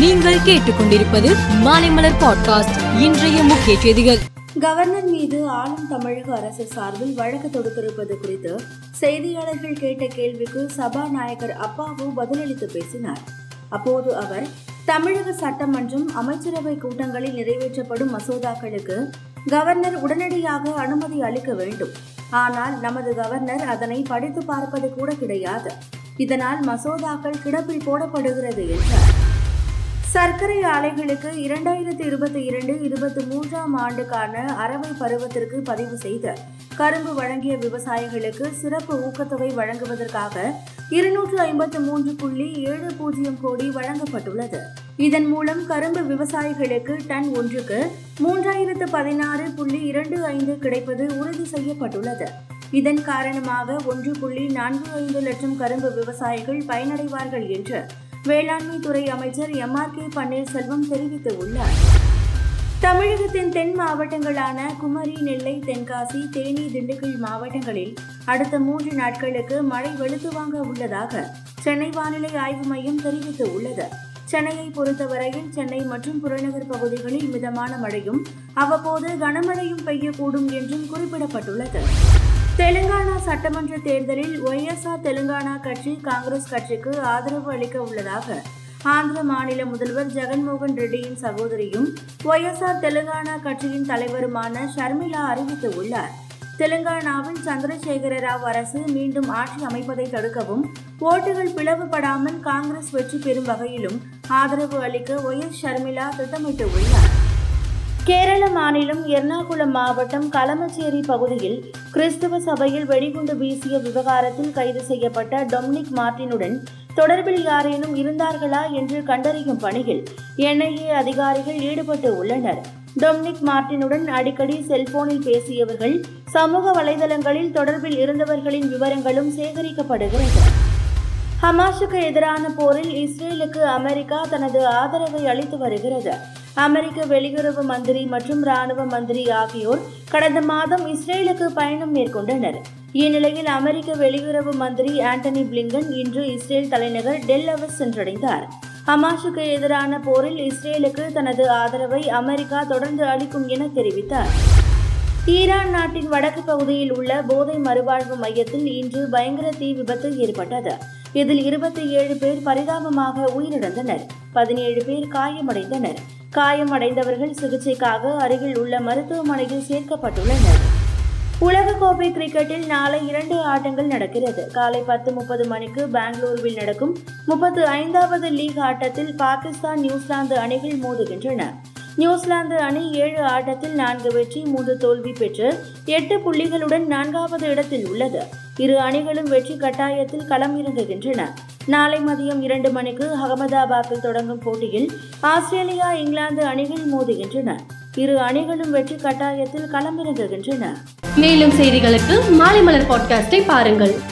நீங்கள் கேட்டுக்கொண்டிருப்பது மாலைமலர் பாட்காஸ்ட். இன்றைய முக்கிய செய்திகள். கவர்னர் மீது ஆளும் தமிழக அரசு சார்பில் வழக்கு தொடுத்திருப்பது குறித்து செய்தியாளர்கள் கேட்ட கேள்விக்கு சபாநாயகர் அப்பாவு பதிலளித்து பேசினார். அப்போது அவர் தமிழக சட்டமன்றம் அமைச்சரவை கூட்டங்களில் நிறைவேற்றப்படும் மசோதாக்களுக்கு கவர்னர் உடனடியாக அனுமதி அளிக்க வேண்டும். ஆனால் நமது கவர்னர் அதனை படித்து பார்ப்பது கூட கிடையாது. இதனால் மசோதாக்கள் கிடப்பில் போடப்படுகிறது என்றார். சர்க்கரை ஆலைகளுக்கு இரண்டாயிரத்தி இருபத்தி இரண்டு இருபத்தி மூன்றாம் ஆண்டுக்கான அறவை பருவத்திற்கு பதிவு செய்து கரும்பு வழங்கிய விவசாயிகளுக்கு சிறப்பு ஊக்கத்தொகை வழங்குவதற்காக இருநூற்று ஐம்பத்து மூன்று புள்ளி ஏழு பூஜ்ஜியம் கோடி வழங்கப்பட்டுள்ளது. இதன் மூலம் கரும்பு விவசாயிகளுக்கு டன் ஒன்றுக்கு மூன்றாயிரத்து பதினாறு புள்ளி இரண்டு ஐந்து கிடைப்பது உறுதி செய்யப்பட்டுள்ளது. இதன் காரணமாக ஒன்று புள்ளி நான்கு ஐந்து லட்சம் கரும்பு விவசாயிகள் பயனடைவார்கள் என்று வேளாண்மை துறை அமைச்சர் எம் ஆர் கே பன்னீர்செல்வம் தெரிவித்துள்ளார். தமிழகத்தின் தென் மாவட்டங்களான குமரி நெல்லை தென்காசி தேனி திண்டுக்கல் மாவட்டங்களில் அடுத்த மூன்று நாட்களுக்கு மழை வெளுத்து வாங்க உள்ளதாக சென்னை வானிலை ஆய்வு மையம் தெரிவித்துள்ளது. சென்னையை பொறுத்தவரையில் சென்னை மற்றும் புறநகர் பகுதிகளில் மிதமான மழையும் அவ்வப்போது கனமழையும் பெய்யக்கூடும் என்றும் குறிப்பிடப்பட்டுள்ளது. தெலுங்கு சட்டமன்ற தேர்தலில் ஒய்எஸ்ஆர் தெலுங்கானா கட்சி காங்கிரஸ் கட்சிக்கு ஆதரவு அளிக்க உள்ளதாக ஆந்திர மாநில முதல்வர் ஜெகன்மோகன் ரெட்டியின் சகோதரியும் ஒய்எஸ்ஆர் தெலுங்கானா கட்சியின் தலைவருமான ஷர்மிளா அறிவித்துள்ளார். தெலுங்கானாவில் சந்திரசேகர ராவ் அரசு மீண்டும் ஆட்சி அமைப்பதை தடுக்கவும் ஓட்டுகள் பிளவுபடாமல் காங்கிரஸ் வெற்றி பெறும் வகையிலும் ஆதரவு அளிக்க ஒய் எஸ் ஷர்மிளா திட்டமிட்டுள்ளார். கேரள மாநிலம் எர்ணாகுளம் மாவட்டம் களமச்சேரி பகுதியில் கிறிஸ்துவ சபையில் வெடிகுண்டு வீசிய விவகாரத்தில் கைது செய்யப்பட்ட டொமினிக் மார்டினுடன் தொடர்பில் யாரேனும் இருந்தார்களா என்று கண்டறியும் பணியில் என்ஐஏ அதிகாரிகள் ஈடுபட்டு உள்ளனர். டொமினிக் மார்டினுடன் அடிக்கடி செல்போனில் பேசியவர்கள் சமூக வலைதளங்களில் தொடர்பில் இருந்தவர்களின் விவரங்களும் சேகரிக்கப்படுகிறது. ஹமாஸுக்கு எதிரான போரில் இஸ்ரேலுக்கு அமெரிக்கா தனது ஆதரவை அளித்து வருகிறது. அமெரிக்க வெளியுறவு மந்திரி மற்றும் ராணுவ மந்திரி ஆகியோர் கடந்த மாதம் இஸ்ரேலுக்கு பயணம் மேற்கொண்டனர். இந்நிலையில் அமெரிக்க வெளியுறவு மந்திரி ஆண்டனி பிளிங்கன் இன்று இஸ்ரேல் தலைநகர் டெல்லவஸ் சென்றடைந்தார். ஹமாஷுக்கு எதிரான போரில் இஸ்ரேலுக்கு தனது ஆதரவை அமெரிக்கா தொடர்ந்து அளிக்கும் என தெரிவித்தார். ஈரான் நாட்டின் வடக்கு பகுதியில் உள்ள போதை மறுவாழ்வு மையத்தில் இன்று பயங்கர தீ விபத்து ஏற்பட்டது. இதில் இருபத்தி ஏழு பேர் பரிதாபமாக உயிரிழந்தனர். பதினேழு பேர் காயமடைந்தனர். காயமடைந்தவர்கள் சிகிச்சைக்காக அருகில் உள்ள மருத்துவமனையில் சேர்க்கப்பட்டுள்ளனர். உலகக்கோப்பை கிரிக்கெட்டில் நாளை இரண்டு ஆட்டங்கள் நடக்கிறது. காலை பத்து முப்பது மணிக்கு பெங்களூருவில் நடக்கும் முப்பத்து ஐந்தாவது லீக் ஆட்டத்தில் பாகிஸ்தான் நியூசிலாந்து அணிகள் மோதுகின்றன. நியூசிலாந்து அணி ஏழு ஆட்டத்தில் நான்கு வெற்றி மூன்று தோல்வி பெற்று எட்டு புள்ளிகளுடன் நான்காவது இடத்தில் உள்ளது. இரு அணிகளும் வெற்றி கட்டாயத்தில் களம் இறங்குகின்றன. நாளை மதியம் இரண்டு மணிக்கு அகமதாபாத்தில் தொடங்கும் போட்டியில் ஆஸ்திரேலியா இங்கிலாந்து அணிகள் மோதுகின்றன. இரு அணிகளும் வெற்றி கட்டாயத்தில் களமிறங்குகின்றன மேலும் செய்திகளுக்கு மாலைமலர் பாட்காஸ்டை பாருங்கள்.